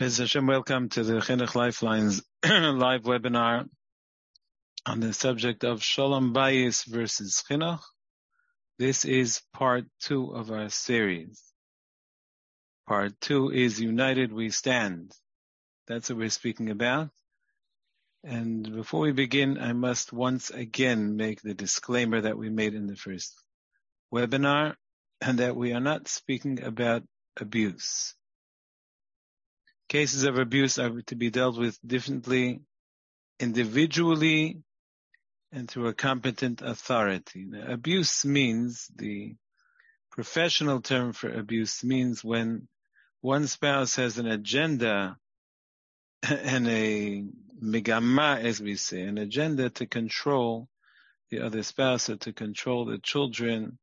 Ms. Hashem, welcome to the Chinuch Lifelines live webinar on the subject of Shalom Bayis versus Chinuch. This is part two of our series. Part two is United We Stand. That's what we're speaking about. And before we begin, I must once again make the disclaimer that we made in the first webinar and that we are not speaking about abuse cases of abuse are to be dealt with differently, individually, and through a competent authority. Now, abuse means the professional term for abuse means when one spouse has an agenda and a megama, as we say, an agenda to control the other spouse or to control the children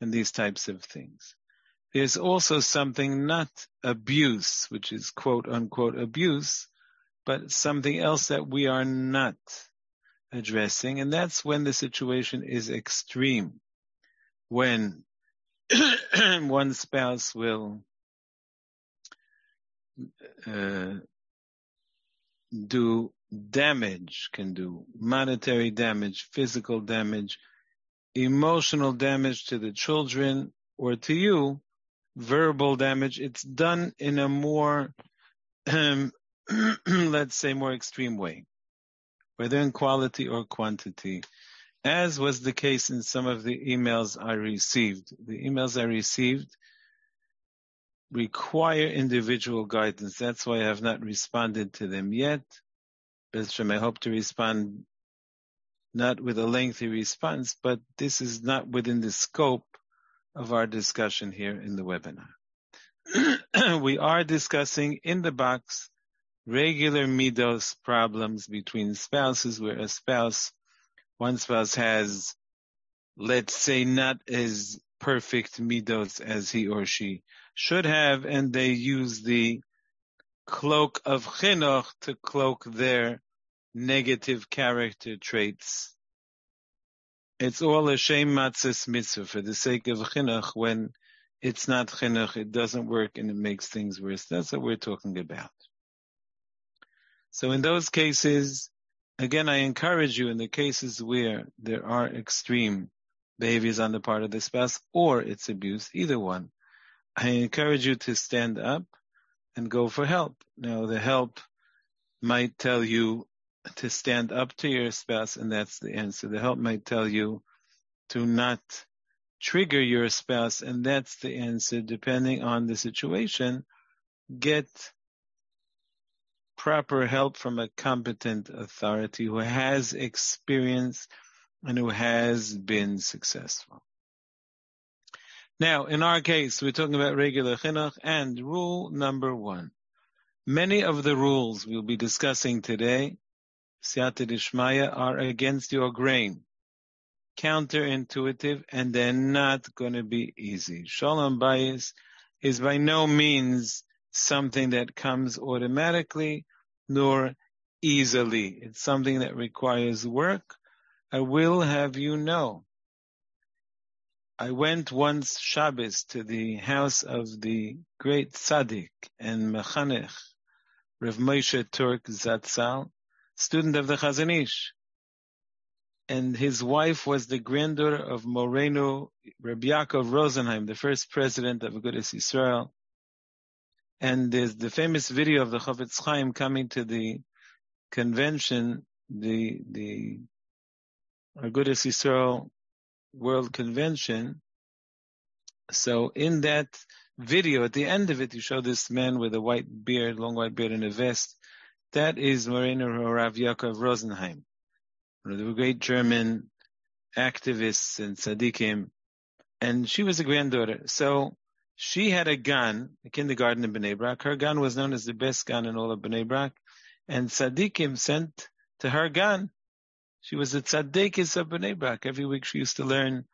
and these types of things. There's also something not abuse, which is quote unquote abuse, but something else that we are not addressing. And that's when the situation is extreme. When one spouse will uh, do damage, can do monetary damage, physical damage, emotional damage to the children or to you, verbal damage. It's done in a more, um, let's say, more extreme way, whether in quality or quantity, as was the case in some of the emails I received. The emails I received require individual guidance. That's why I have not responded to them yet. Beztram, I hope to respond not with a lengthy response, but this is not within the scope of our discussion here in the webinar. we are discussing in the box regular midos problems between spouses where a spouse, one spouse has, let's say, not as perfect midos as he or she should have, and they use the cloak of chinuch to cloak their negative character traits it's all a shame matzis mitzvah for the sake of chinuch. When it's not chinuch, it doesn't work and it makes things worse. That's what we're talking about. So in those cases, again, I encourage you in the cases where there are extreme behaviors on the part of the spouse or it's abuse, either one, I encourage you to stand up and go for help. Now the help might tell you to stand up to your spouse, and that's the answer. The help might tell you to not trigger your spouse, and that's the answer, depending on the situation. Get proper help from a competent authority who has experience and who has been successful. Now, in our case, we're talking about regular chinuch and rule number one. Many of the rules we'll be discussing today Siyata Dishmaya are against your grain. Counterintuitive and they're not going to be easy. Shalom Bayis is by no means something that comes automatically nor easily. It's something that requires work. I will have you know. I went once Shabbos to the house of the great tzaddik and mechanech, Rav Moshe Turk Zatzal, student of the Chazon Ish. And his wife was the granddaughter of Moreno Rabbi Yaakov Rosenheim, the first president of Agudas Israel. And there's the famous video of the Chofetz Chaim coming to the convention, the the Agudas Yisrael World Convention. So in that video, at the end of it, you show this man with a white beard, long white beard and a vest, that is Moreno Rav Yaakov Rosenheim, one of the great German activists and tzaddikim, and she was a granddaughter. So she had a gun, a kindergarten in Bnei Brak. Her gun was known as the best gun in all of Bnei Brak, and tzaddikim sent to her gun. She was a tzaddikis of Bnei Brak. Every week she used to learn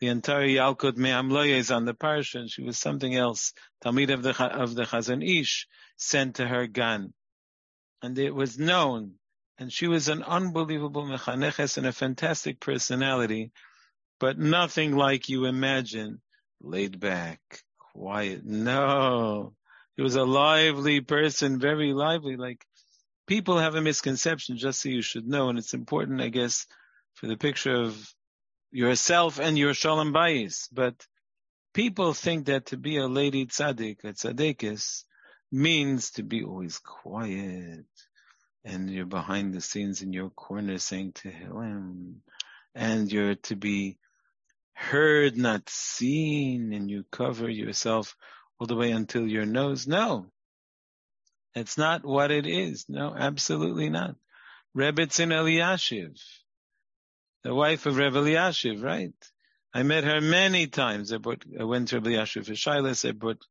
the entire Yalkut Me'am Lo'ez on the parsha, and she was something else. Talmid of the of the Chazon Ish sent to her gun and it was known. And she was an unbelievable mechaneches and a fantastic personality, but nothing like you imagine. Laid back, quiet. No, He was a lively person, very lively. Like people have a misconception, just so you should know, and it's important, I guess, for the picture of yourself and your shalom bayis. But people think that to be a lady tzaddik, a tzaddikis, means to be always quiet, and you're behind the scenes in your corner saying Tehillim, and you're to be heard, not seen, and you cover yourself all the way until your nose. No. That's not what it is. No, absolutely not. Rebbetzin Eliashiv, the wife of Reb Eliashiv, right? I met her many times. I, brought, I went to Rebbe Eliashiv for Shilas. I brought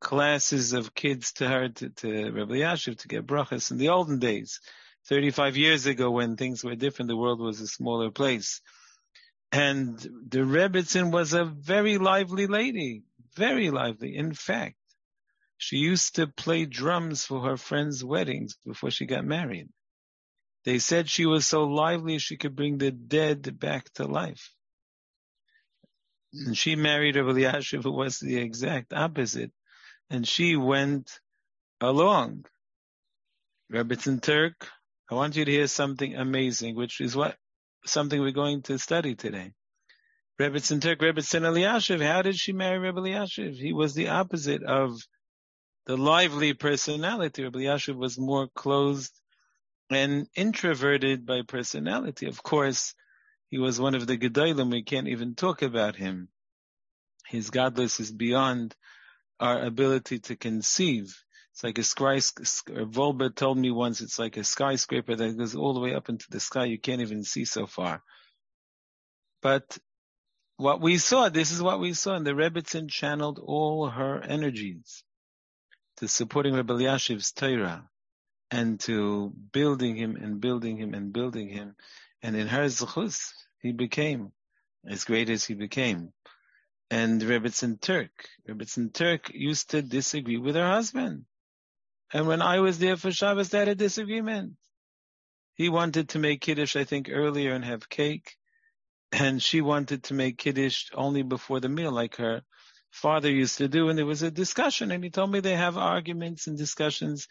classes of kids to her, to, to Rebbe Eliashiv to get brachas in the olden days. 35 years ago when things were different, the world was a smaller place. And the Rebbitzin was a very lively lady, very lively. In fact, she used to play drums for her friends' weddings before she got married. They said she was so lively she could bring the dead back to life. And she married Rabbi Eliashiv, who was the exact opposite, and she went along. Rebbitzin Turk, I want you to hear something amazing, which is what something we're going to study today. Rebbitzin Turk, Rebbitzin Eliashiv, how did she marry Rebbe Eliashiv? He was the opposite of the lively personality. Rebbe Eliashiv was more closed and introverted by personality. Of course, he was one of the Gedolim. We can't even talk about him. His gadlus is beyond our ability to conceive. It's like a skyscraper. Wolbe told me once it's like a skyscraper that goes all the way up into the sky. You can't even see so far. But what we saw, this is what we saw, and the Rebbitzin channeled all her energies to supporting Rebbe Eliashiv's Torah and to building him and building him and building him. And in her zechus, he became as great as he became. And Rebbitzin Turk, Rebbitzin Turk used to disagree with her husband. And when I was there for Shabbos, they had a disagreement. He wanted to make Kiddush, I think, earlier and have cake. And she wanted to make Kiddush only before the meal, like her father used to do. And there was a discussion. And he told me they have arguments and discussions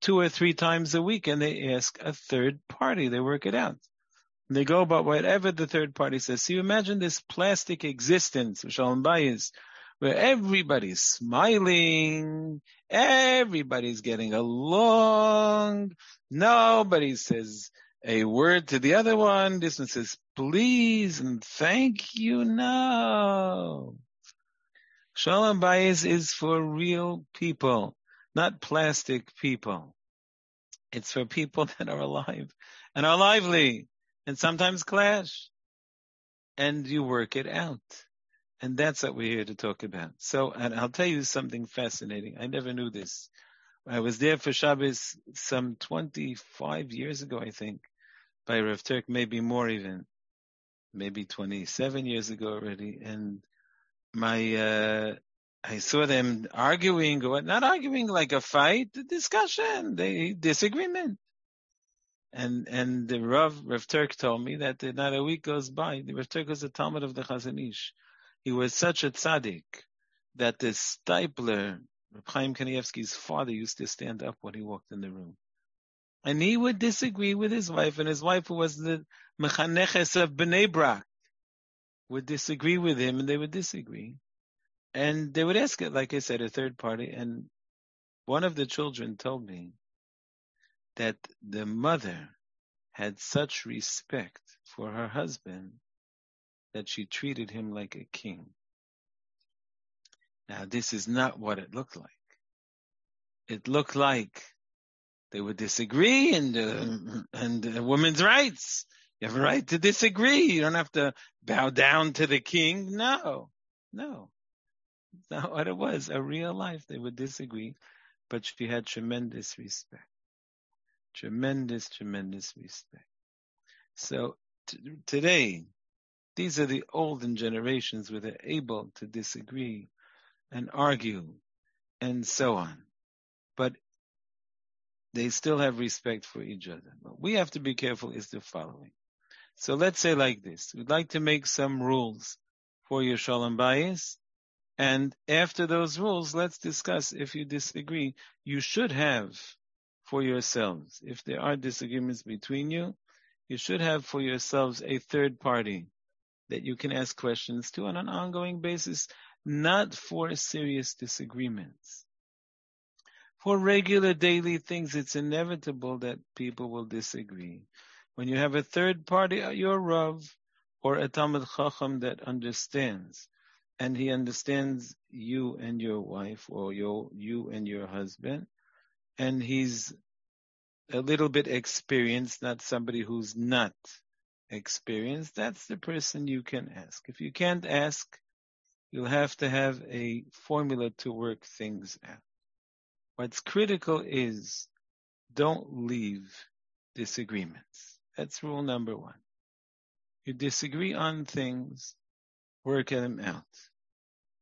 two or three times a week. And they ask a third party. They work it out. They go about whatever the third party says. So you imagine this plastic existence, Shalom Bayis, where everybody's smiling, everybody's getting along, nobody says a word to the other one, this one says please and thank you, no. Shalom Bayis is for real people, not plastic people. It's for people that are alive and are lively and sometimes clash. And you work it out. And that's what we're here to talk about. So, and I'll tell you something fascinating. I never knew this. I was there for Shabbos some 25 years ago, I think, by Rav Turk, maybe more even, maybe 27 years ago already. And my, uh, I saw them arguing, or not arguing like a fight, discussion, they disagreement. And and the Rav Rav Turk told me that not a week goes by. The Rav Turk was a Talmid of the Chazon Ish. He was such a tzaddik that the Steipler, Rav Chaim Kanievsky's father, used to stand up when he walked in the room. And he would disagree with his wife, and his wife, who was the mechaneches of Bnei Brak, would disagree with him, and they would disagree. And they would ask it, like I said, a third party. And one of the children told me that the mother had such respect for her husband that she treated him like a king. Now, this is not what it looked like. It looked like they would disagree and uh, and uh, women's rights. You have a right to disagree. You don't have to bow down to the king. No, no, not what it was. A real life, they would disagree, but she had tremendous respect. Tremendous, tremendous respect. So t- today, these are the olden generations where they're able to disagree and argue and so on. But they still have respect for each other. What we have to be careful is the following. So let's say like this. We'd like to make some rules for your Shalom Bayis. And after those rules, let's discuss if you disagree, you should have for yourselves. If there are disagreements between you, you should have for yourselves a third party that you can ask questions to on an ongoing basis, not for serious disagreements. For regular daily things, it's inevitable that people will disagree. When you have a third party, uh, your Rav, or a Talmid Chacham that understands, and he understands you and your wife, or your, you and your husband, and he's a little bit experienced, not somebody who's not experienced, that's the person you can ask. If you can't ask, you'll have to have a formula to work things out. What's critical is don't leave disagreements. That's rule number one. You disagree on things, work them out.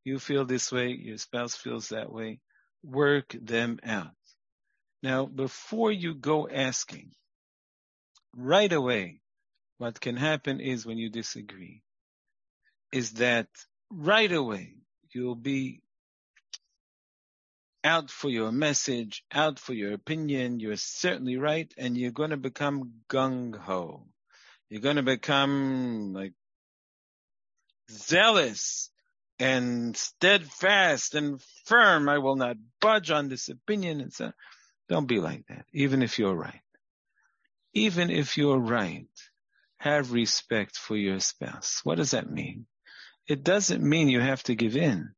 You feel this way, your spouse feels that way, work them out. Now, before you go asking, right away, what can happen is when you disagree, is that right away you'll be out for your message, out for your opinion, you're certainly right, and you're going to become gung ho. You're going to become like zealous and steadfast and firm. I will not budge on this opinion. And so don't be like that, even if you're right. Even if you're right, have respect for your spouse. What does that mean? It doesn't mean you have to give in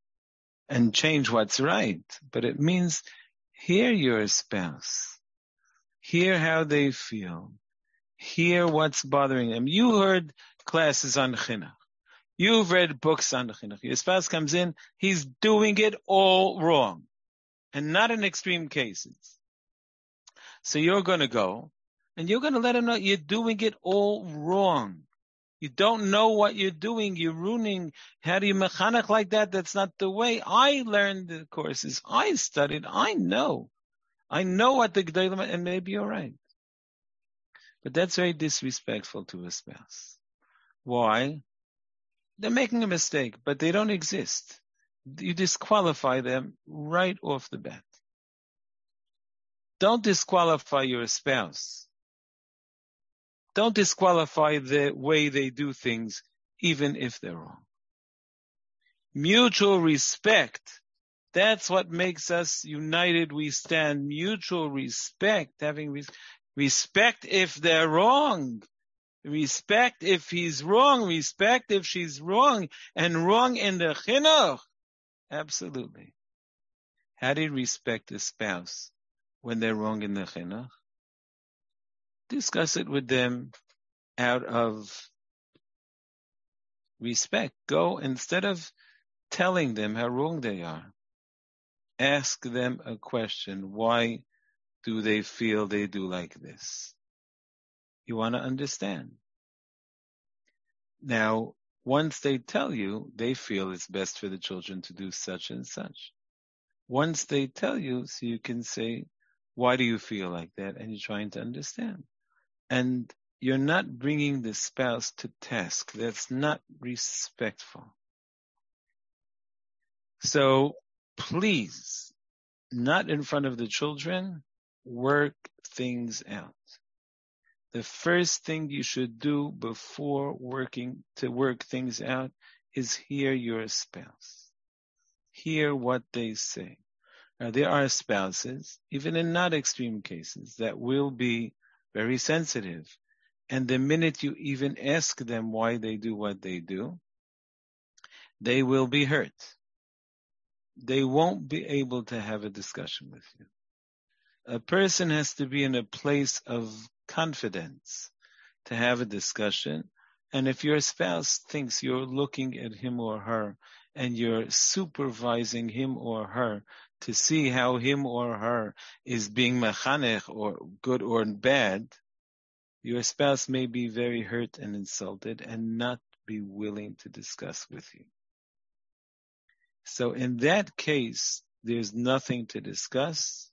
and change what's right, but it means hear your spouse. Hear how they feel. Hear what's bothering them. You heard classes on chinuch. You've read books on chinuch. Your spouse comes in, he's doing it all wrong. And not in extreme cases. So you're going to go and you're going to let him know you're doing it all wrong. You don't know what you're doing. You're ruining. How do you mechanech like that? That's not the way. I learned the courses. I studied. I know. I know what the Gedolim, and maybe you're right. But that's very disrespectful to a spouse. Why? They're making a mistake, but they don't exist. You disqualify them right off the bat. Don't disqualify your spouse. Don't disqualify the way they do things, even if they're wrong. Mutual respect. That's what makes us united. We stand mutual respect, having res- respect if they're wrong. Respect if he's wrong. Respect if she's wrong and wrong in the chinuch. Absolutely. How do you respect a spouse? When they're wrong in the chinuch. Discuss it with them out of respect. Go instead of telling them how wrong they are. Ask them a question. Why do they feel they do like this? You want to understand. Now, once they tell you, they feel it's best for the children to do such and such. Once they tell you, so you can say, why do you feel like that? And you're trying to understand. And you're not bringing the spouse to task. That's not respectful. So please, not in front of the children, work things out. The first thing you should do before working to work things out is hear your spouse. Hear what they say. Now, there are spouses, even in not extreme cases, that will be very sensitive. And the minute you even ask them why they do what they do, they will be hurt. They won't be able to have a discussion with you. A person has to be in a place of confidence to have a discussion. And if your spouse thinks you're looking at him or her and you're supervising him or her to see how him or her is being mechanech or good or bad, your spouse may be very hurt and insulted and not be willing to discuss with you. So in that case, there's nothing to discuss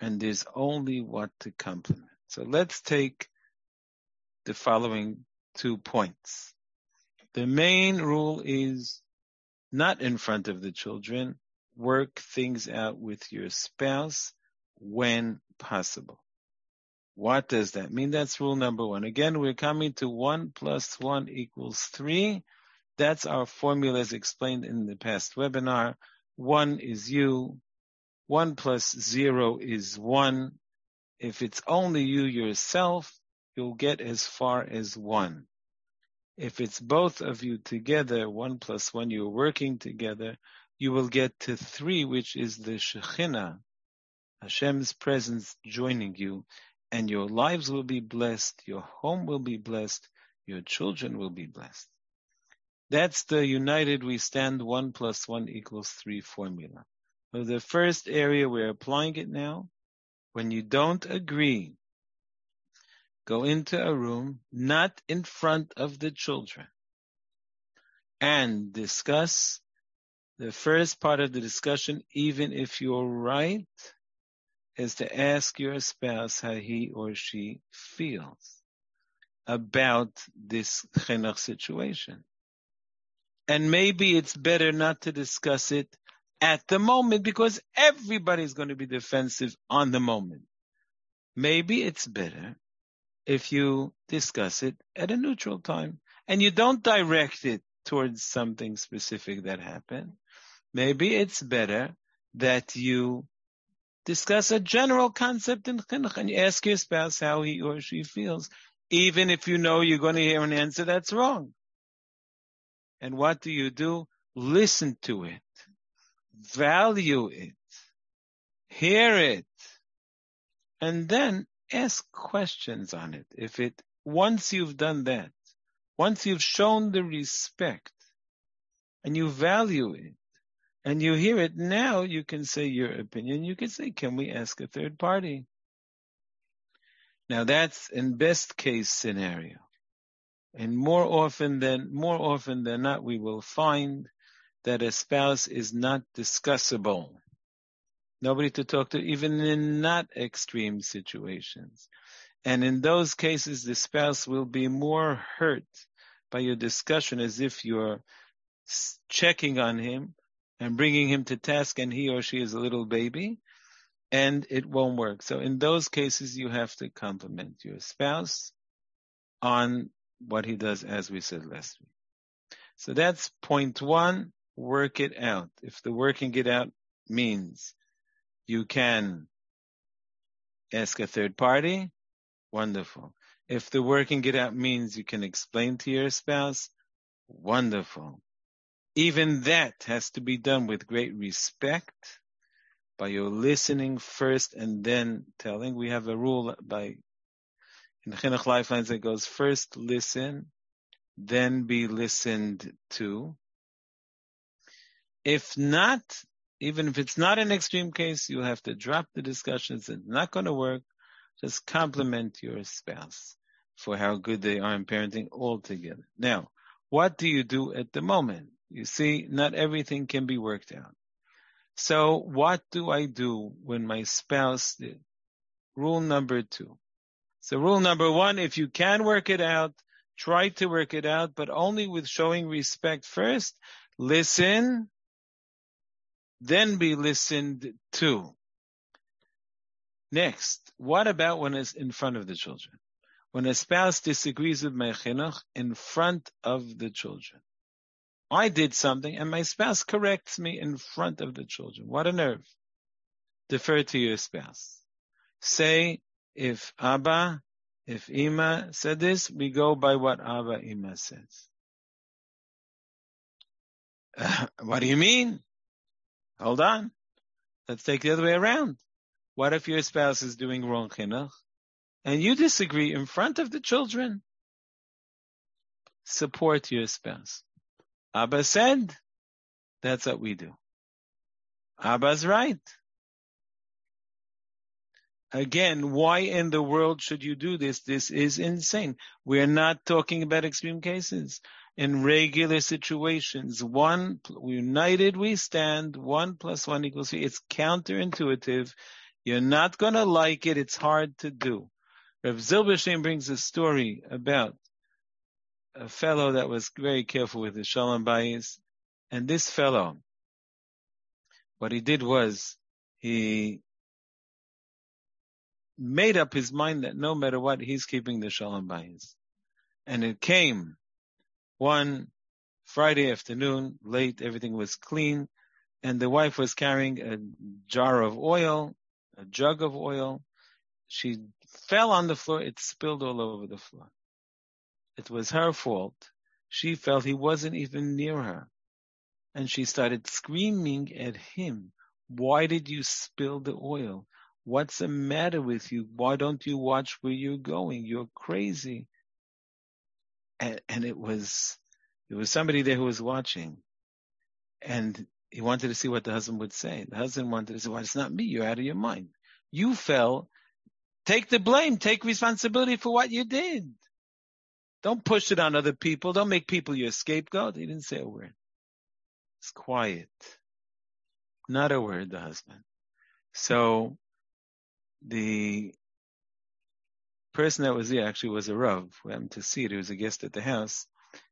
and there's only what to compliment. So let's take the following two points. The main rule is not in front of the children. Work things out with your spouse when possible. What does that mean? That's rule number one. Again, we're coming to one plus one equals three. That's our formula as explained in the past webinar. One is you. One plus zero is one. If it's only you yourself, you'll get as far as one. If it's both of you together, one plus one, you're working together, you will get to three, which is the Shekhinah, Hashem's presence joining you, and your lives will be blessed, your home will be blessed, your children will be blessed. That's the united we stand one plus one equals three formula. So the first area we're applying it now, when you don't agree go into a room, not in front of the children, and discuss the first part of the discussion, even if you're right, is to ask your spouse how he or she feels about this chinuch situation. And maybe it's better not to discuss it at the moment because everybody's going to be defensive on the moment. Maybe it's better if you discuss it at a neutral time and you don't direct it towards something specific that happened. Maybe it's better that you discuss a general concept in chinuch and you ask your spouse how he or she feels, even if you know you're going to hear an answer that's wrong. And what do you do? Listen to it, value it, hear it, and then ask questions on it. If it, once you've done that, once you've shown the respect and you value it and you hear it, now you can say your opinion. You can say, can we ask a third party? Now that's in best case scenario. And more often than, more often than not, we will find that a spouse is not discussable nobody to talk to, even in not extreme situations. And in those cases, the spouse will be more hurt by your discussion as if you're checking on him and bringing him to task and he or she is a little baby and it won't work. So in those cases, you have to compliment your spouse on what he does, as we said last week. So that's point one, work it out. If the working it out means you can ask a third party. Wonderful. If the working it out means you can explain to your spouse, wonderful. Even that has to be done with great respect by your listening first and then telling. We have a rule by in Chinuch Lifelines that goes first listen, then be listened to. If not, even if it's not an extreme case, you have to drop the discussions. It's not going to work. Just compliment your spouse for how good they are in parenting altogether. Now, what do you do at the moment? You see, not everything can be worked out. So what do I do when my spouse did? Rule number two. So rule number one, if you can work it out, try to work it out, but only with showing respect first. Listen, then be listened to. Next, what about when it's in front of the children? When a spouse disagrees with my chinuch in front of the children. I did something and my spouse corrects me in front of the children. What a nerve. Defer to your spouse. Say, if Abba, if Ima said this, we go by what Abba Ima says. Uh, what do you mean? Hold on. Let's take the other way around. What if your spouse is doing wrong chinuch and you disagree in front of the children? Support your spouse. Abba said, that's what we do. Abba's right. Again, why in the world should you do this? This is insane. We're not talking about extreme cases in regular situations. One, united we stand, one plus one equals three. It's counterintuitive. You're not to like it. It's hard to do. Rav Zilberstein brings a story about a fellow that was very careful with his shalom bayis, And this fellow, what he did was he made up his mind that no matter what, he's keeping the Shalom Bayis. And it came one Friday afternoon, late, everything was clean, and the wife was carrying a jar of oil, a jug of oil. She fell on the floor, it spilled all over the floor. It was her fault. She felt he wasn't even near her. And she started screaming at him. Why did you spill the oil? What's the matter with you? Why don't you watch where you're going? You're crazy. And, and it was, there was somebody there who was watching and he wanted to see what the husband would say. The husband wanted to say, well, it's not me. You're out of your mind. You fell. Take the blame. Take responsibility for what you did. Don't push it on other people. Don't make people your scapegoat. He didn't say a word. It's quiet. Not a word, the husband. So the person that was there actually was a Rav. To see it. He was a guest at the house.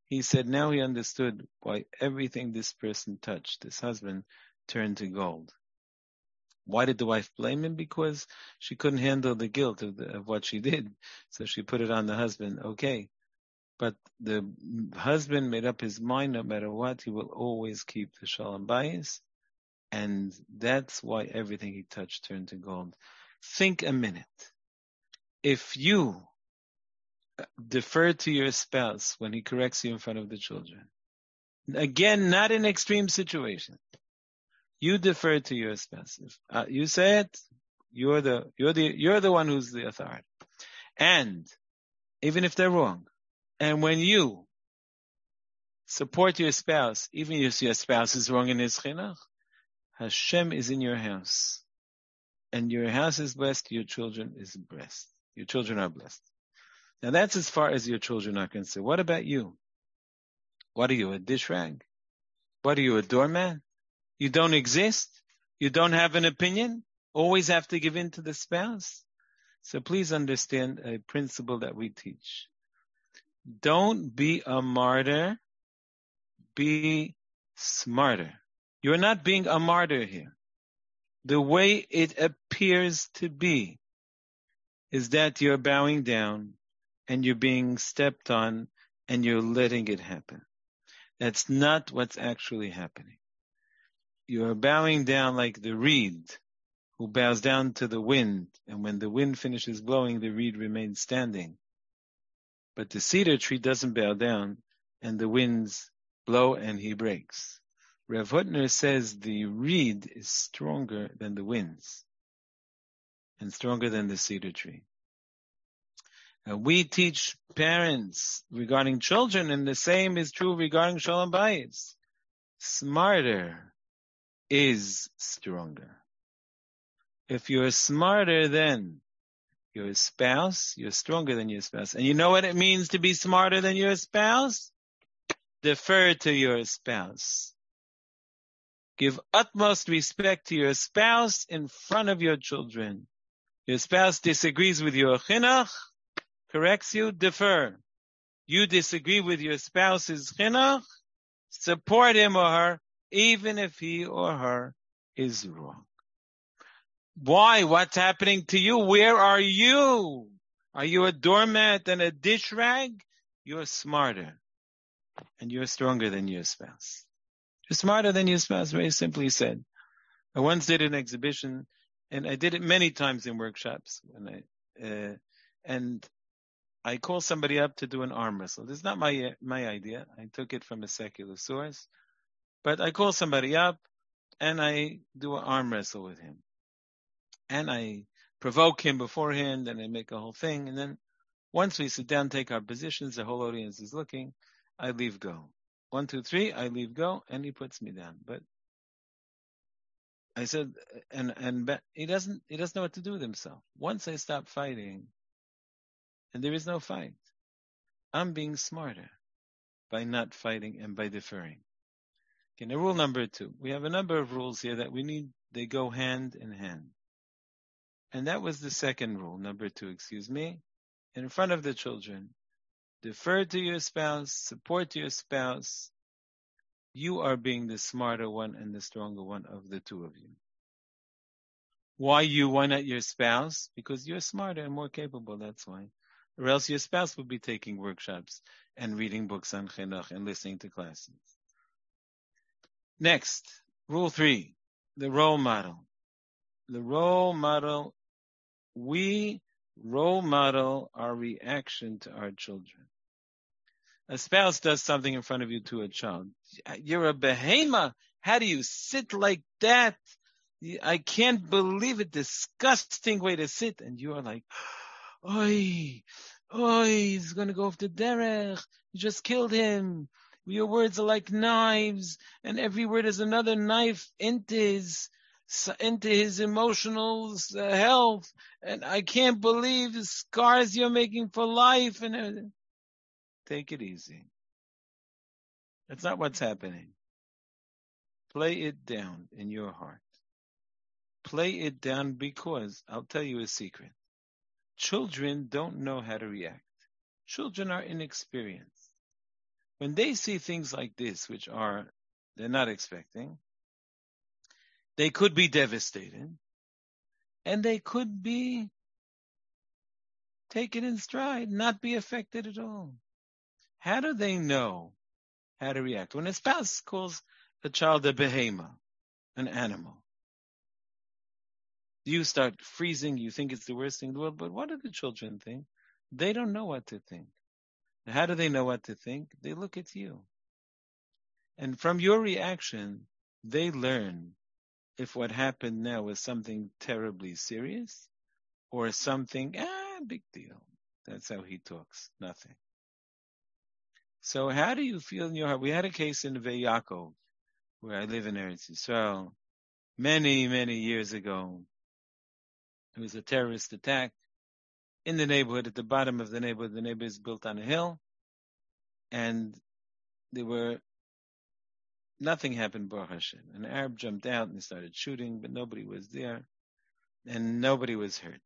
He said now he understood why everything this person touched, this husband, turned to gold. Why did the wife blame him? Because she couldn't handle the guilt of, the, of what she did. So she put it on the husband. Okay. But the husband made up his mind no matter what, he will always keep the shalom bayis. And that's why everything he touched turned to gold. Think a minute. If you defer to your spouse when he corrects you in front of the children, again, not in extreme situations, you defer to your spouse. If uh, you say it, you're the you're the you're the one who's the authority. And even if they're wrong, and when you support your spouse, even if your spouse is wrong in his chinuch, Hashem is in your house and your house is blessed, your children is blessed. Your children are blessed. Now that's as far as your children are concerned. What about you? What are you, a dish rag? What are you, a doorman? You don't exist? You don't have an opinion? Always have to give in to the spouse? So please understand a principle that we teach. Don't be a martyr. Be smarter. You're not being a martyr here the way it appears to be is that you're bowing down and you're being stepped on and you're letting it happen. That's not what's actually happening. You're bowing down like the reed who bows down to the wind, and when the wind finishes blowing, the reed remains standing. But the cedar tree doesn't bow down, and the winds blow and he breaks. Rav Hutner says the reed is stronger than the winds and stronger than the cedar tree. And we teach parents regarding children, and the same is true regarding Shalom Bayis. Smarter is stronger. If you're smarter than your spouse, you're stronger than your spouse. And you know what it means to be smarter than your spouse? Defer to your spouse. Give utmost respect to your spouse in front of your children. Your spouse disagrees with your chinuch, corrects you, defer. You disagree with your spouse's chinuch, support him or her, even if he or her is wrong. Why? What's happening to you? Where are you? Are you a doormat and a dish rag? You're smarter and you're stronger than your spouse. You're smarter than your spouse, very simply said. I once did an exhibition, and I did it many times in workshops. When I, uh, and I call somebody up to do an arm wrestle. This is not my my idea. I took it from a secular source, but I call somebody up, and I do an arm wrestle with him, and I provoke him beforehand, and I make a whole thing, and then once we sit down, take our positions, the whole audience is looking, I leave go one, two, three, I leave go, and he puts me down. But I said, and and he doesn't he doesn't know what to do with himself. Once I stop fighting, and there is no fight, I'm being smarter by not fighting and by deferring. Okay, now rule number two. We have a number of rules here that we need. They go hand in hand, and that was the second rule, number two. Excuse me, in front of the children defer to your spouse, support your spouse, you are being the smarter one and the stronger one of the two of you. Why you? Why not your spouse? Because you're smarter and more capable, that's why. Or else your spouse would be taking workshops and reading books on chinuch and listening to classes. Next, rule three, the role model. The role model, we role model our reaction to our children. A spouse does something in front of you to a child. You're a behemoth. How do you sit like that? I can't believe it. Disgusting way to sit. And you are like, oi, oi, he's going to go off the derech. You just killed him. Your words are like knives, and every word is another knife into his into his emotional uh, health. And I can't believe the scars you're making for life. And everything. Take it easy. That's not what's happening. Play it down in your heart. Play it down because I'll tell you a secret. Children don't know how to react. Children are inexperienced. When they see things like this, which are they're not expecting, they could be devastated and they could be taken in stride, not be affected at all. How do they know how to react? When a spouse calls a child a behemoth, an animal, you start freezing, you think it's the worst thing in the world, but what do the children think? They don't know what to think. How do they know what to think? They look at you. And from your reaction, they learn if what happened now was something terribly serious or something, ah, big deal. That's how he talks. Nothing. So how do you feel in your heart? We had a case in Veyakov, where I live in Eretz Yisrael, many, many years ago. It was a terrorist attack in the neighborhood, at the bottom of the neighborhood. The neighborhood is built on a hill. And there were nothing happened, Baruch Hashem. An Arab jumped out and started shooting, but nobody was there, and nobody was hurt.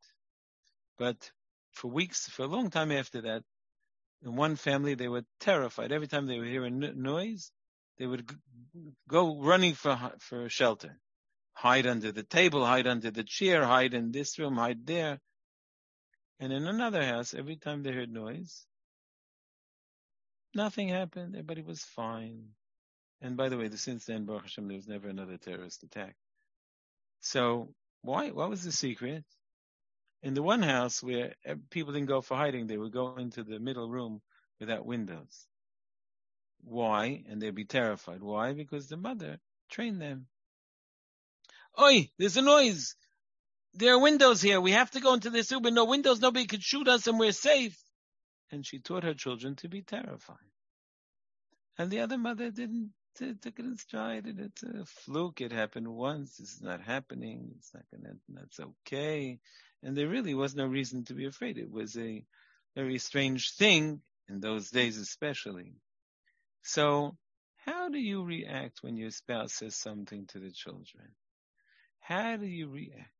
But for weeks, for a long time after that, in one family, they were terrified. Every time they would hear a noise, they would go running for for shelter, hide under the table, hide under the chair, hide in this room, hide there. And in another house, every time they heard noise, nothing happened. Everybody was fine. And by the way, since then, Baruch Hashem, there was never another terrorist attack. So why? What was the secret? In the one house where eh, people didn't go for hiding, they would go into the middle room without windows. Why? And they'd be terrified. Why? Because the mother trained them. Oi, there's a noise. There are windows here. We have to go into this room, no windows. Nobody could shoot us, and we're safe. And she taught her children to be terrified. And the other mother didn't took it in stride and it's a fluke. It happened once. It's not happening. It's not gonna, that's okay. And there really was no reason to be afraid. It was a very strange thing in those days, especially. So how do you react when your spouse says something to the children? How do you react?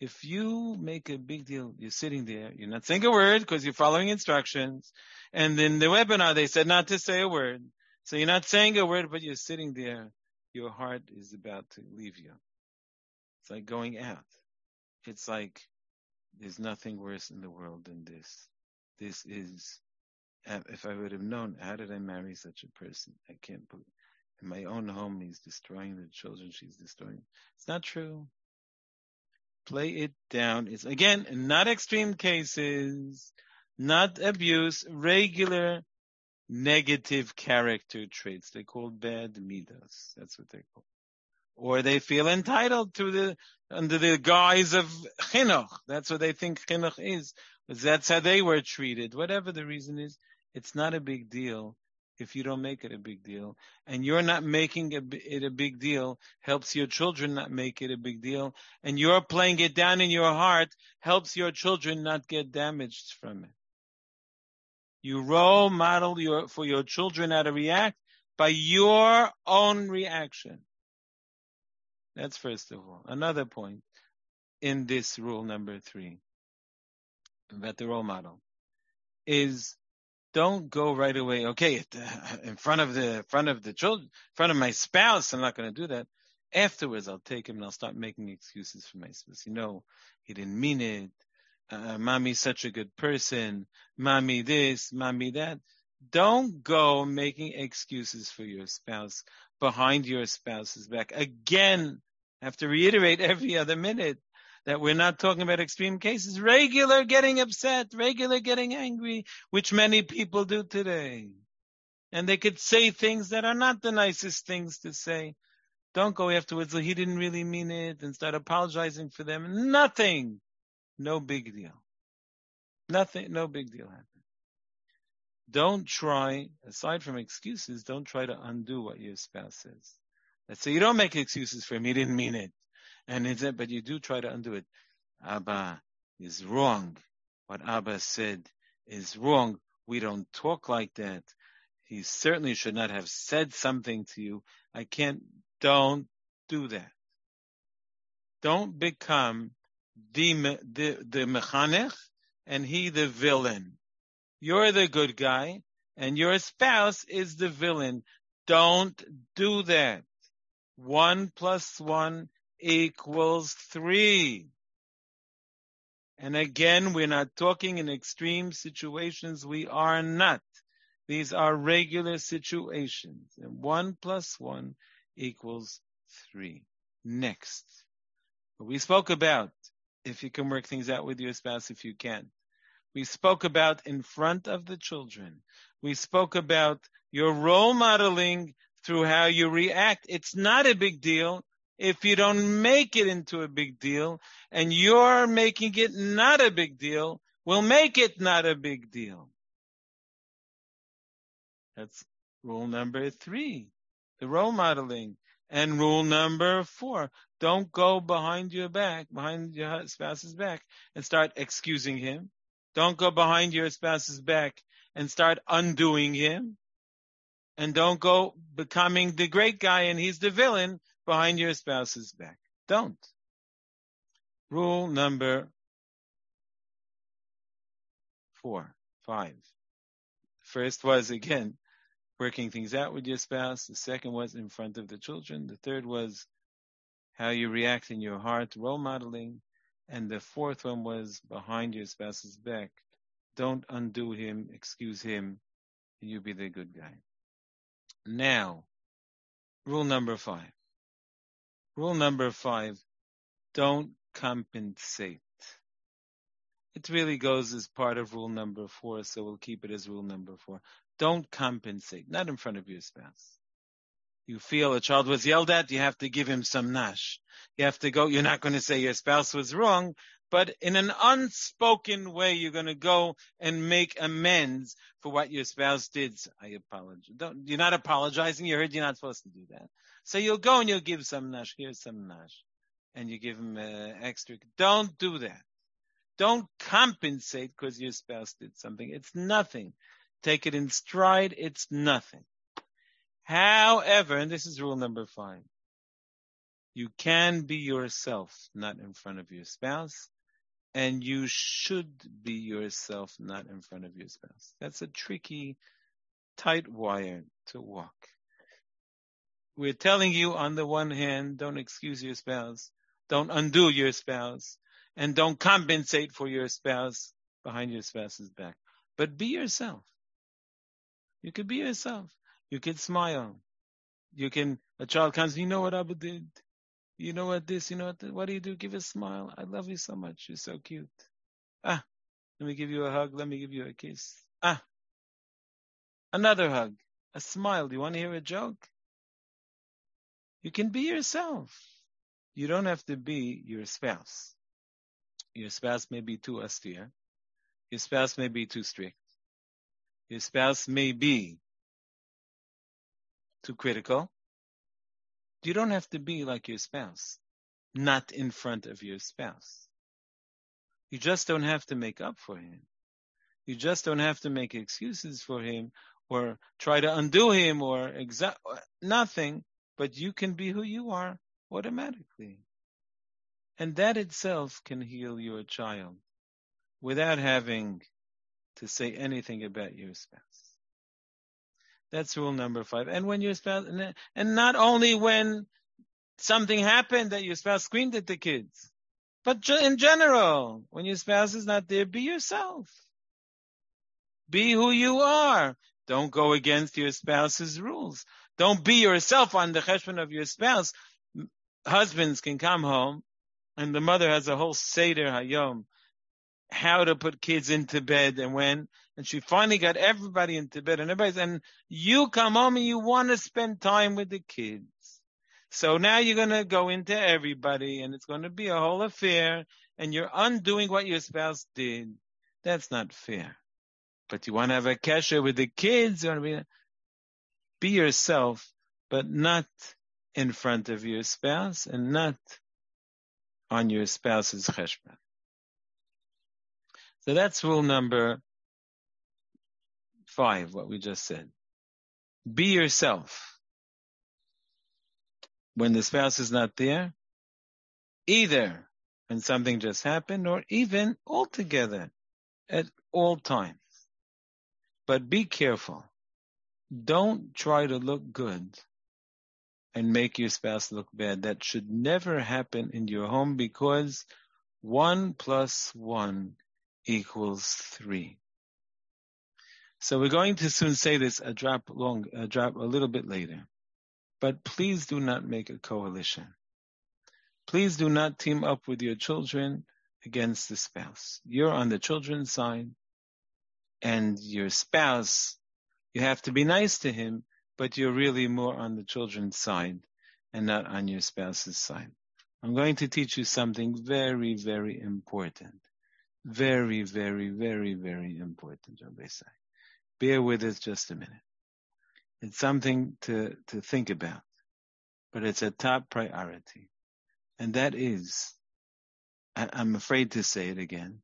If you make a big deal, you're sitting there, you're not saying a word because you're following instructions. And in the webinar, they said not to say a word. So you're not saying a word, but you're sitting there. Your heart is about to leave you. It's like going out. It's like there's nothing worse in the world than this. This is, if I would have known, how did I marry such a person? I can't believe. In my own home, he's destroying the children. She's destroying. It's not true. Play it down. It's again, not extreme cases, not abuse, regular negative character traits. They call bad midas. That's what they call. Or they feel entitled to the under the guise of chinuch. That's what they think chinuch is. That's how they were treated. Whatever the reason is, it's not a big deal if you don't make it a big deal. And you're not making it a big deal helps your children not make it a big deal. And you're playing it down in your heart helps your children not get damaged from it. You role model your, for your children how to react by your own reaction. That's first of all. Another point in this rule number three about the role model is Don't go right away. Okay, in front of the front of the children, in front of my spouse, I'm not going to do that. Afterwards, I'll take him and I'll start making excuses for my spouse. You know, he didn't mean it. Uh, mommy's such a good person. Mommy this, mommy that. Don't go making excuses for your spouse behind your spouse's back. Again, I have to reiterate every other minute that we're not talking about extreme cases. Regular getting upset, regular getting angry, which many people do today. And they could say things that are not the nicest things to say. Don't go afterwards, well, he didn't really mean it, and start apologizing for them. Nothing. No big deal. Nothing, no big deal happened. Don't try, aside from excuses, don't try to undo what your spouse says. Let's say you don't make excuses for him, he didn't mean it. And it's, but you do try to undo it. Abba is wrong. What Abba said is wrong. We don't talk like that. He certainly should not have said something to you. I can't, don't do that. Don't become the, the, the mechanech and he the villain. You're the good guy and your spouse is the villain. Don't do that. One plus one equals three. And again, we're not talking in extreme situations. We are not. These are regular situations. And one plus one equals three. Next. We spoke about if you can work things out with your spouse, if you can. We spoke about in front of the children. We spoke about your role modeling through how you react. It's not a big deal if you don't make it into a big deal and you're making it not a big deal, We'll make it not a big deal. That's rule number three, the role modeling. And rule number four, don't go behind your back, behind your spouse's back and start excusing him. Don't go behind your spouse's back and start undoing him. And don't go becoming the great guy and he's the villain behind your spouse's back. Don't. Rule number four, five. First was again, working things out with your spouse. The second was in front of the children. The third was how you react in your heart, role modeling. And the fourth one was behind your spouse's back. Don't undo him, excuse him, and you be the good guy. Now, rule number five. Rule number five, don't compensate. It really goes as part of rule number four, so we'll keep it as rule number four. Don't compensate, not in front of your spouse. You feel a child was yelled at, you have to give him some nash. You have to go, you're not going to say your spouse was wrong, but in an unspoken way, you're going to go and make amends for what your spouse did. I apologize. Don't, you're not apologizing. You heard you're not supposed to do that. So you'll go and you'll give some nash. Here's some nash. And you give him uh, extra. Don't do that. Don't compensate because your spouse did something. It's nothing. Take it in stride. It's nothing. However, and this is rule number five, you can be yourself, not in front of your spouse, and you should be yourself, not in front of your spouse. That's a tricky, tight wire to walk we're telling you on the one hand, don't excuse your spouse, don't undo your spouse, and don't compensate for your spouse behind your spouse's back. But be yourself. You could be yourself. You can smile. You can, a child comes, you know what Abu did? You know what this, you know what, what do you do? Give a smile. I love you so much. You're so cute. Ah, let me give you a hug. Let me give you a kiss. Ah, another hug. A smile. Do you want to hear a joke? You can be yourself. You don't have to be your spouse. Your spouse may be too austere. Your spouse may be too strict. Your spouse may be too critical. You don't have to be like your spouse, not in front of your spouse. You just don't have to make up for him. You just don't have to make excuses for him or try to undo him or exa- nothing but you can be who you are automatically. And that itself can heal your child without having to say anything about your spouse. That's rule number five. And when your spouse, and not only when something happened that your spouse screamed at the kids, but in general, when your spouse is not there, be yourself. Be who you are. Don't go against your spouse's rules. Don't be yourself on the cheshbon of your spouse. Husbands can come home and the mother has a whole Seder Hayom, how to put kids into bed and when. And she finally got everybody into bed and everybody's, and you come home and you want to spend time with the kids. So now you're going to go into everybody and it's going to be a whole affair and you're undoing what your spouse did. That's not fair. But you want to have a kesher with the kids, you want to be, be yourself, but not in front of your spouse and not on your spouse's cheshbon. So that's rule number five, what we just said. Be yourself. When the spouse is not there, either when something just happened or even altogether at all times. But be careful. Don't try to look good and make your spouse look bad. That should never happen in your home because one plus one equals three. So we're going to soon say this a drop long, a drop a little bit later. But please do not make a coalition. Please do not team up with your children against the spouse. You're on the children's side and your spouse, you have to be nice to him, but you're really more on the children's side and not on your spouse's side. I'm going to teach you something very, very important. Very, very, very, very important, Rabbi say. Bear with us just a minute. It's something to, to think about, but it's a top priority. And that is, I'm afraid to say it again,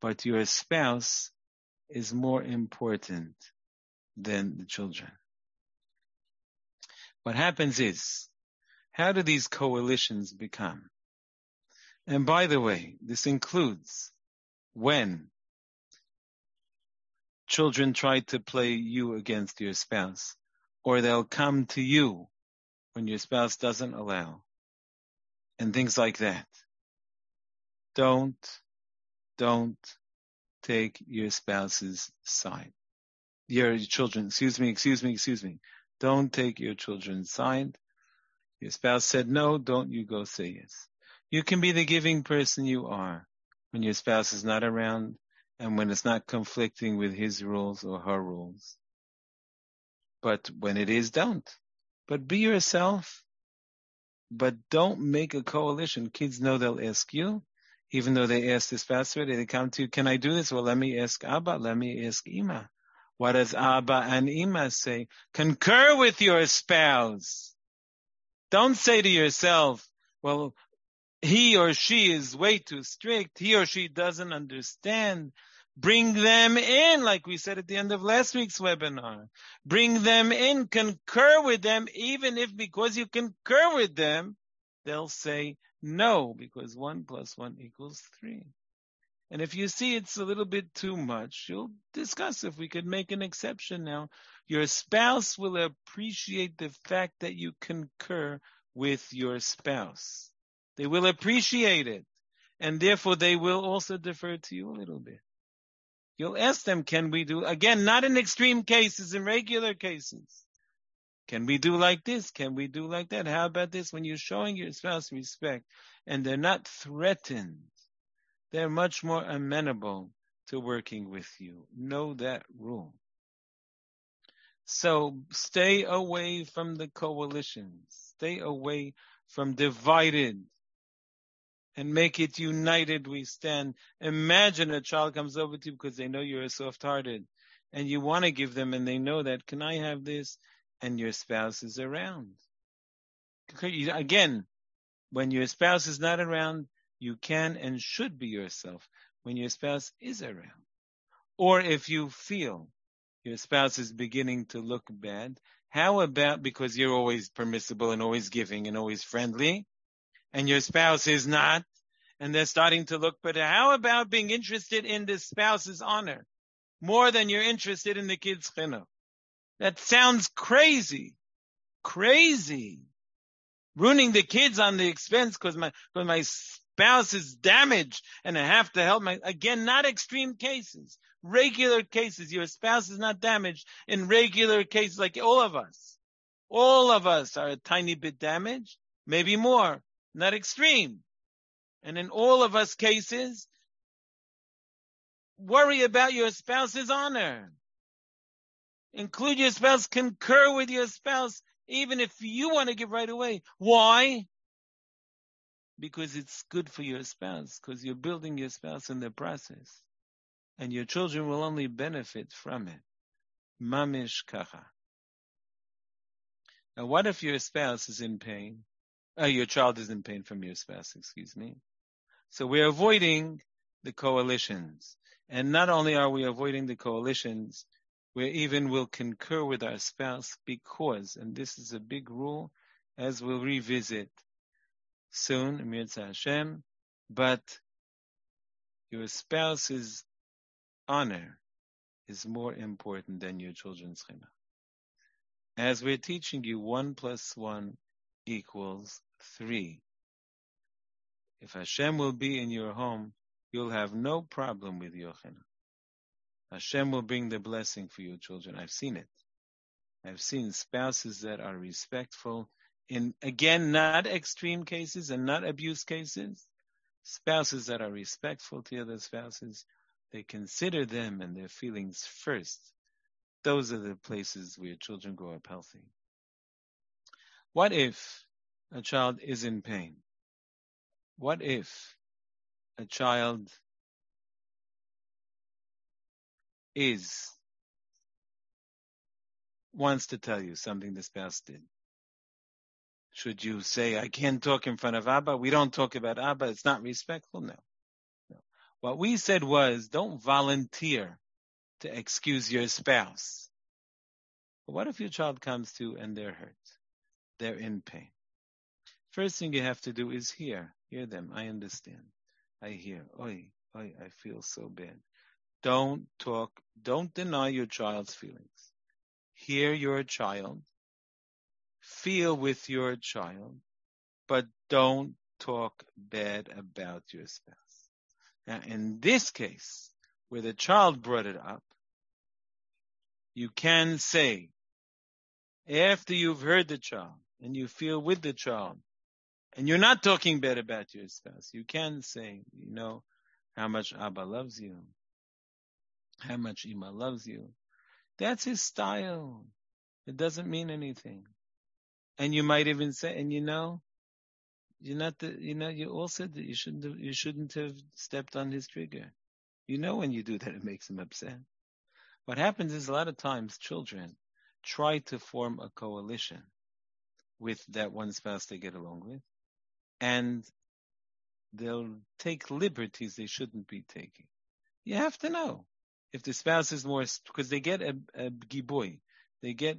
but your spouse is more important than the children. What happens is, how do these coalitions become? And by the way, this includes when children try to play you against your spouse, or they'll come to you when your spouse doesn't allow, and things like that. Don't, don't take your spouse's side. Your children, excuse me, excuse me, excuse me. Don't take your children's side. Your spouse said no, don't you go say yes. You can be the giving person you are when your spouse is not around and when it's not conflicting with his rules or her rules. But when it is, don't. But be yourself. But don't make a coalition. Kids know they'll ask you, even though they ask spouse already. They come to you, can I do this? Well, let me ask Abba. Let me ask Ima. What does Abba and Ima say? Concur with your spouse. Don't say to yourself, well, he or she is way too strict. He or she doesn't understand. Bring them in, like we said at the end of last week's webinar. Bring them in, concur with them, even if because you concur with them, they'll say no, because one plus one equals three. And if you see it's a little bit too much, you'll discuss if we could make an exception now. Your spouse will appreciate the fact that you concur with your spouse. They will appreciate it. And therefore they will also defer to you a little bit. You'll ask them, can we do, again, not in extreme cases, in regular cases. Can we do like this? Can we do like that? How about this? When you're showing your spouse respect and they're not threatened they're much more amenable to working with you. Know that rule. So stay away from the coalitions. Stay away from divided and make it united we stand. Imagine a child comes over to you because they know you're soft hearted and you want to give them and they know that, can I have this? And your spouse is around. Again, when your spouse is not around, you can and should be yourself when your spouse is around. Or if you feel your spouse is beginning to look bad, how about because you're always permissible and always giving and always friendly, and your spouse is not, and they're starting to look better? How about being interested in the spouse's honor? more than you're interested in the kids' chinuch. That sounds crazy. Crazy. Ruining the kids on the expense because my, cause my spouse is damaged and I have to help my, again, not extreme cases, regular cases. Your spouse is not damaged in regular cases like all of us. All of us are a tiny bit damaged, maybe more, not extreme. And in all of us cases, worry about your spouse's honor. Include your spouse, concur with your spouse, even if you want to give right away. Why? Because it's good for your spouse, because you're building your spouse in the process. And your children will only benefit from it. Mamish kacha. Now what if your spouse is in pain? Uh, your child is in pain from your spouse, excuse me. So we're avoiding the coalitions. And not only are we avoiding the coalitions, we even will concur with our spouse because, and this is a big rule, as we'll revisit soon, Amir Hashem, but your spouse's honor is more important than your children's chinuch. As we're teaching you, one plus one equals three. If Hashem will be in your home, you'll have no problem with Yochanan. Hashem will bring the blessing for your children. I've seen it. I've seen spouses that are respectful in, again, not extreme cases and not abuse cases. Spouses that are respectful to other spouses. They consider them and their feelings first. Those are the places where children grow up healthy. What if a child is in pain? What if a child is wants to tell you something the spouse did? Should you say, I can't talk in front of Abba? We don't talk about Abba. It's not respectful. No. no. What we said was, don't volunteer to excuse your spouse. But what if your child comes to and they're hurt? They're in pain. First thing you have to do is hear. Hear them. I understand. I hear. Oi, oi, I feel so bad. Don't talk, don't deny your child's feelings. Hear your child. Feel with your child, but don't talk bad about your spouse. Now, in this case, where the child brought it up, you can say, after you've heard the child and you feel with the child, and you're not talking bad about your spouse. You can say, you know, how much Abba loves you, how much Ima loves you. That's his style. It doesn't mean anything. And you might even say, and you know, you're not the, you know, you all said that you shouldn't have, you shouldn't have stepped on his trigger. You know when you do that, it makes him upset. What happens is a lot of times children try to form a coalition with that one spouse they get along with and they'll take liberties they shouldn't be taking. You have to know if the spouse is more because they get a, a giboy, they get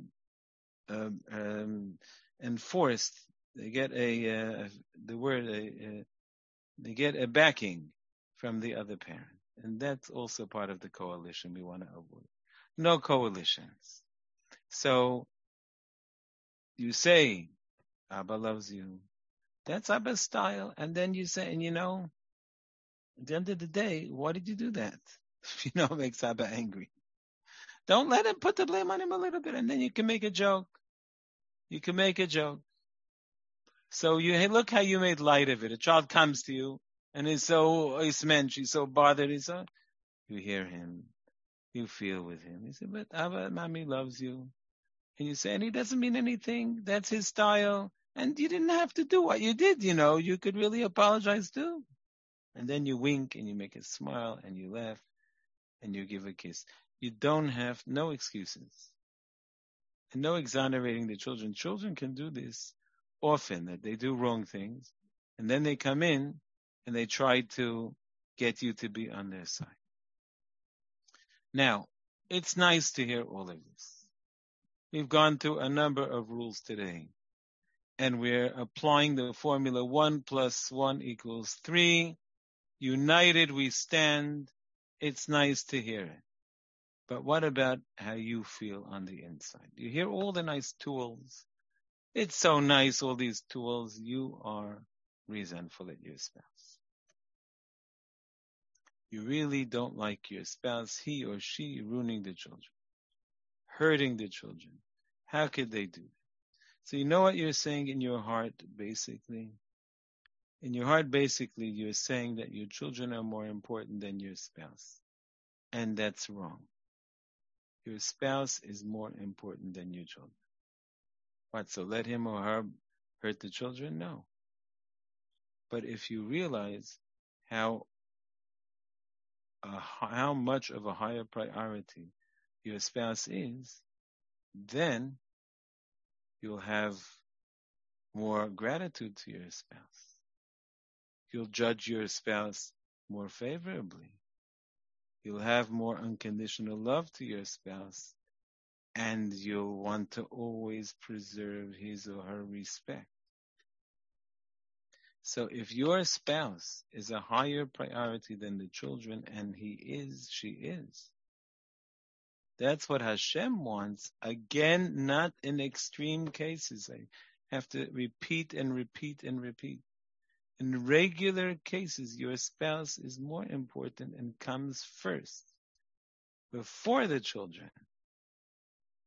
um, um, enforced, they get a uh, the word a, a, they get a backing from the other parent, and that's also part of the coalition we want to avoid. No coalitions. So you say, Abba loves you, that's Abba's style. And then you say, and you know, at the end of the day, why did you do that? you know, it makes Abba angry. Don't let him put the blame on him a little bit, and then you can make a joke. You can make a joke. So you hey, look how you made light of it. A child comes to you and is so he's meant, he's so bothered, he's so you hear him, you feel with him. He said, But Abba, mommy loves you. And you say, and he doesn't mean anything. That's his style. And you didn't have to do what you did, you know, you could really apologize too. And then you wink and you make a smile and you laugh and you give a kiss. You don't have no excuses. And no exonerating the children. Children can do this often, that they do wrong things, and then they come in and they try to get you to be on their side. Now, it's nice to hear all of this. We've gone through a number of rules today and we're applying the formula one plus one equals three. United we stand. It's nice to hear it. But what about how you feel on the inside? You hear all the nice tools. It's so nice, all these tools. You are resentful at your spouse. You really don't like your spouse, he or she ruining the children, hurting the children. How could they do that? So you know what you're saying in your heart, basically? In your heart, basically, you're saying that your children are more important than your spouse. And that's wrong. Your spouse is more important than your children. What, so let him or her hurt the children? No. But if you realize how uh, how much of a higher priority your spouse is, then you'll have more gratitude to your spouse. You'll judge your spouse more favorably. You'll have more unconditional love to your spouse and you'll want to always preserve his or her respect. So if your spouse is a higher priority than the children, and he is, she is, that's what Hashem wants. Again, not in extreme cases. I have to repeat and repeat and repeat. In regular cases, your spouse is more important and comes first before the children.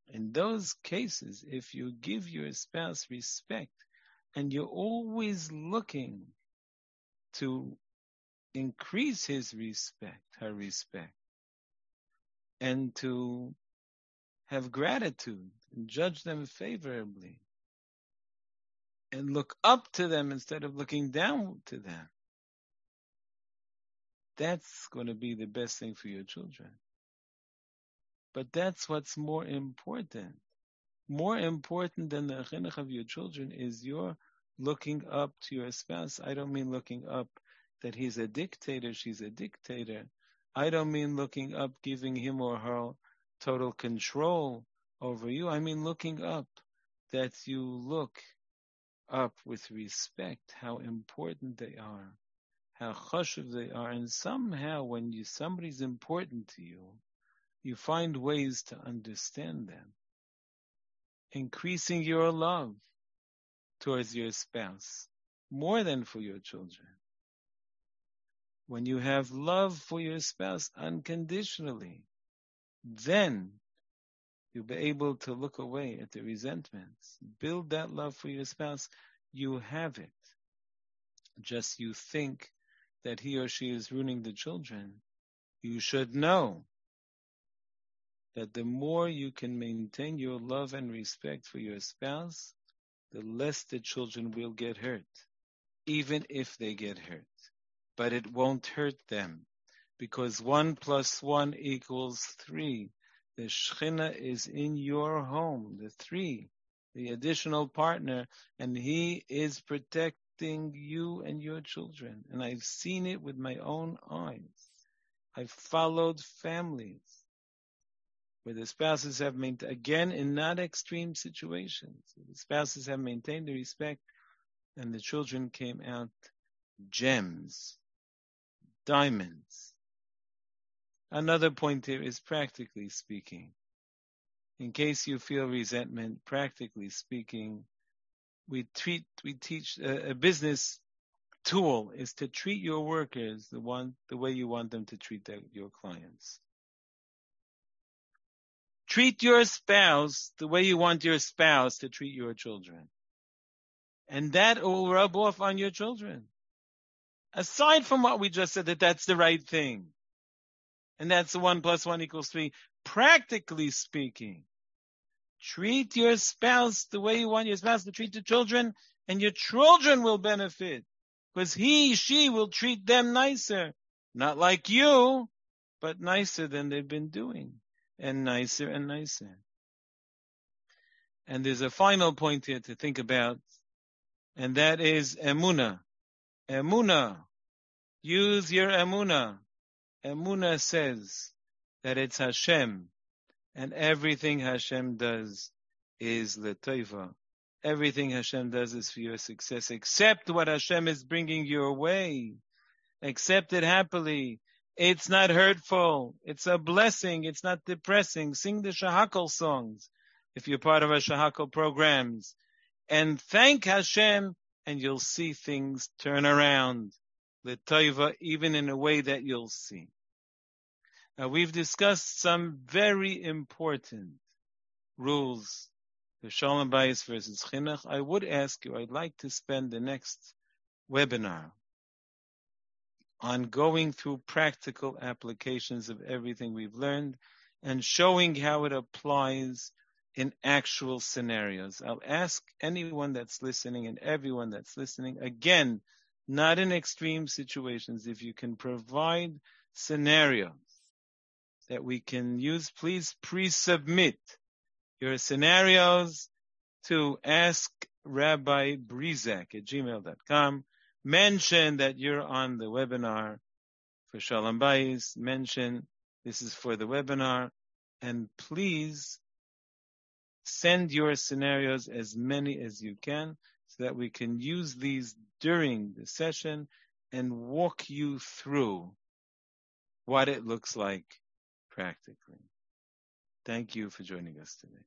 In those cases, if you give your spouse respect, and you're always looking to increase his respect, her respect, and to have gratitude and judge them favorably and look up to them instead of looking down to them. That's going to be the best thing for your children. But that's what's more important more important than the chinuch of your children is your looking up to your spouse. I don't mean looking up that he's a dictator, she's a dictator. I don't mean looking up, giving him or her total control over you. I mean looking up that you look up with respect, how important they are, how chashuv they are, and somehow when you somebody's important to you, you find ways to understand them increasing your love towards your spouse more than for your children. When you have love for your spouse unconditionally, then you'll be able to look away at the resentments. Build that love for your spouse. You have it. Just you think that he or she is ruining the children. You should know that the more you can maintain your love and respect for your spouse, the less the children will get hurt, even if they get hurt. But it won't hurt them because one plus one equals three. The Shechina is in your home, the three, the additional partner, and he is protecting you and your children. And I've seen it with my own eyes. I've followed families where the spouses have maintained, again, in not extreme situations, the spouses have maintained the respect and the children came out gems, diamonds. Another point here is practically speaking. In case you feel resentment, practically speaking, we treat, we teach a, a business tool is to treat your workers the one, the way you want them to treat their, your clients. Treat your spouse the way you want your spouse to treat your children. And that will rub off on your children. Aside from what we just said, that that's the right thing. And that's the one plus one equals three. Practically speaking, treat your spouse the way you want your spouse to treat the children, and your children will benefit. Because he, she will treat them nicer. Not like you, but nicer than they've been doing and nicer and nicer. And there's a final point here to think about, and that is emuna. Emuna. Use your emuna. Emuna says that it's Hashem, and everything Hashem does is letova. Everything Hashem does is for your success. Accept what Hashem is bringing your way. Accept it happily. It's not hurtful. It's a blessing. It's not depressing. Sing the Shahakal songs if you're part of our Shahakal programs. And thank Hashem and you'll see things turn around. The L'toiva, even in a way that you'll see. Now we've discussed some very important rules The Shalom Bayis versus Chinuch. I would ask you, I'd like to spend the next webinar on going through practical applications of everything we've learned and showing how it applies in actual scenarios. I'll ask anyone that's listening and everyone that's listening, again, not in extreme situations, if you can provide scenarios that we can use, please pre-submit your scenarios to ask Rabbi Brizak at gmail.com. Mention that you're on the webinar for Shalom Bayis. Mention this is for the webinar. And please send your scenarios as many as you can so that we can use these during the session and walk you through what it looks like practically. Thank you for joining us today.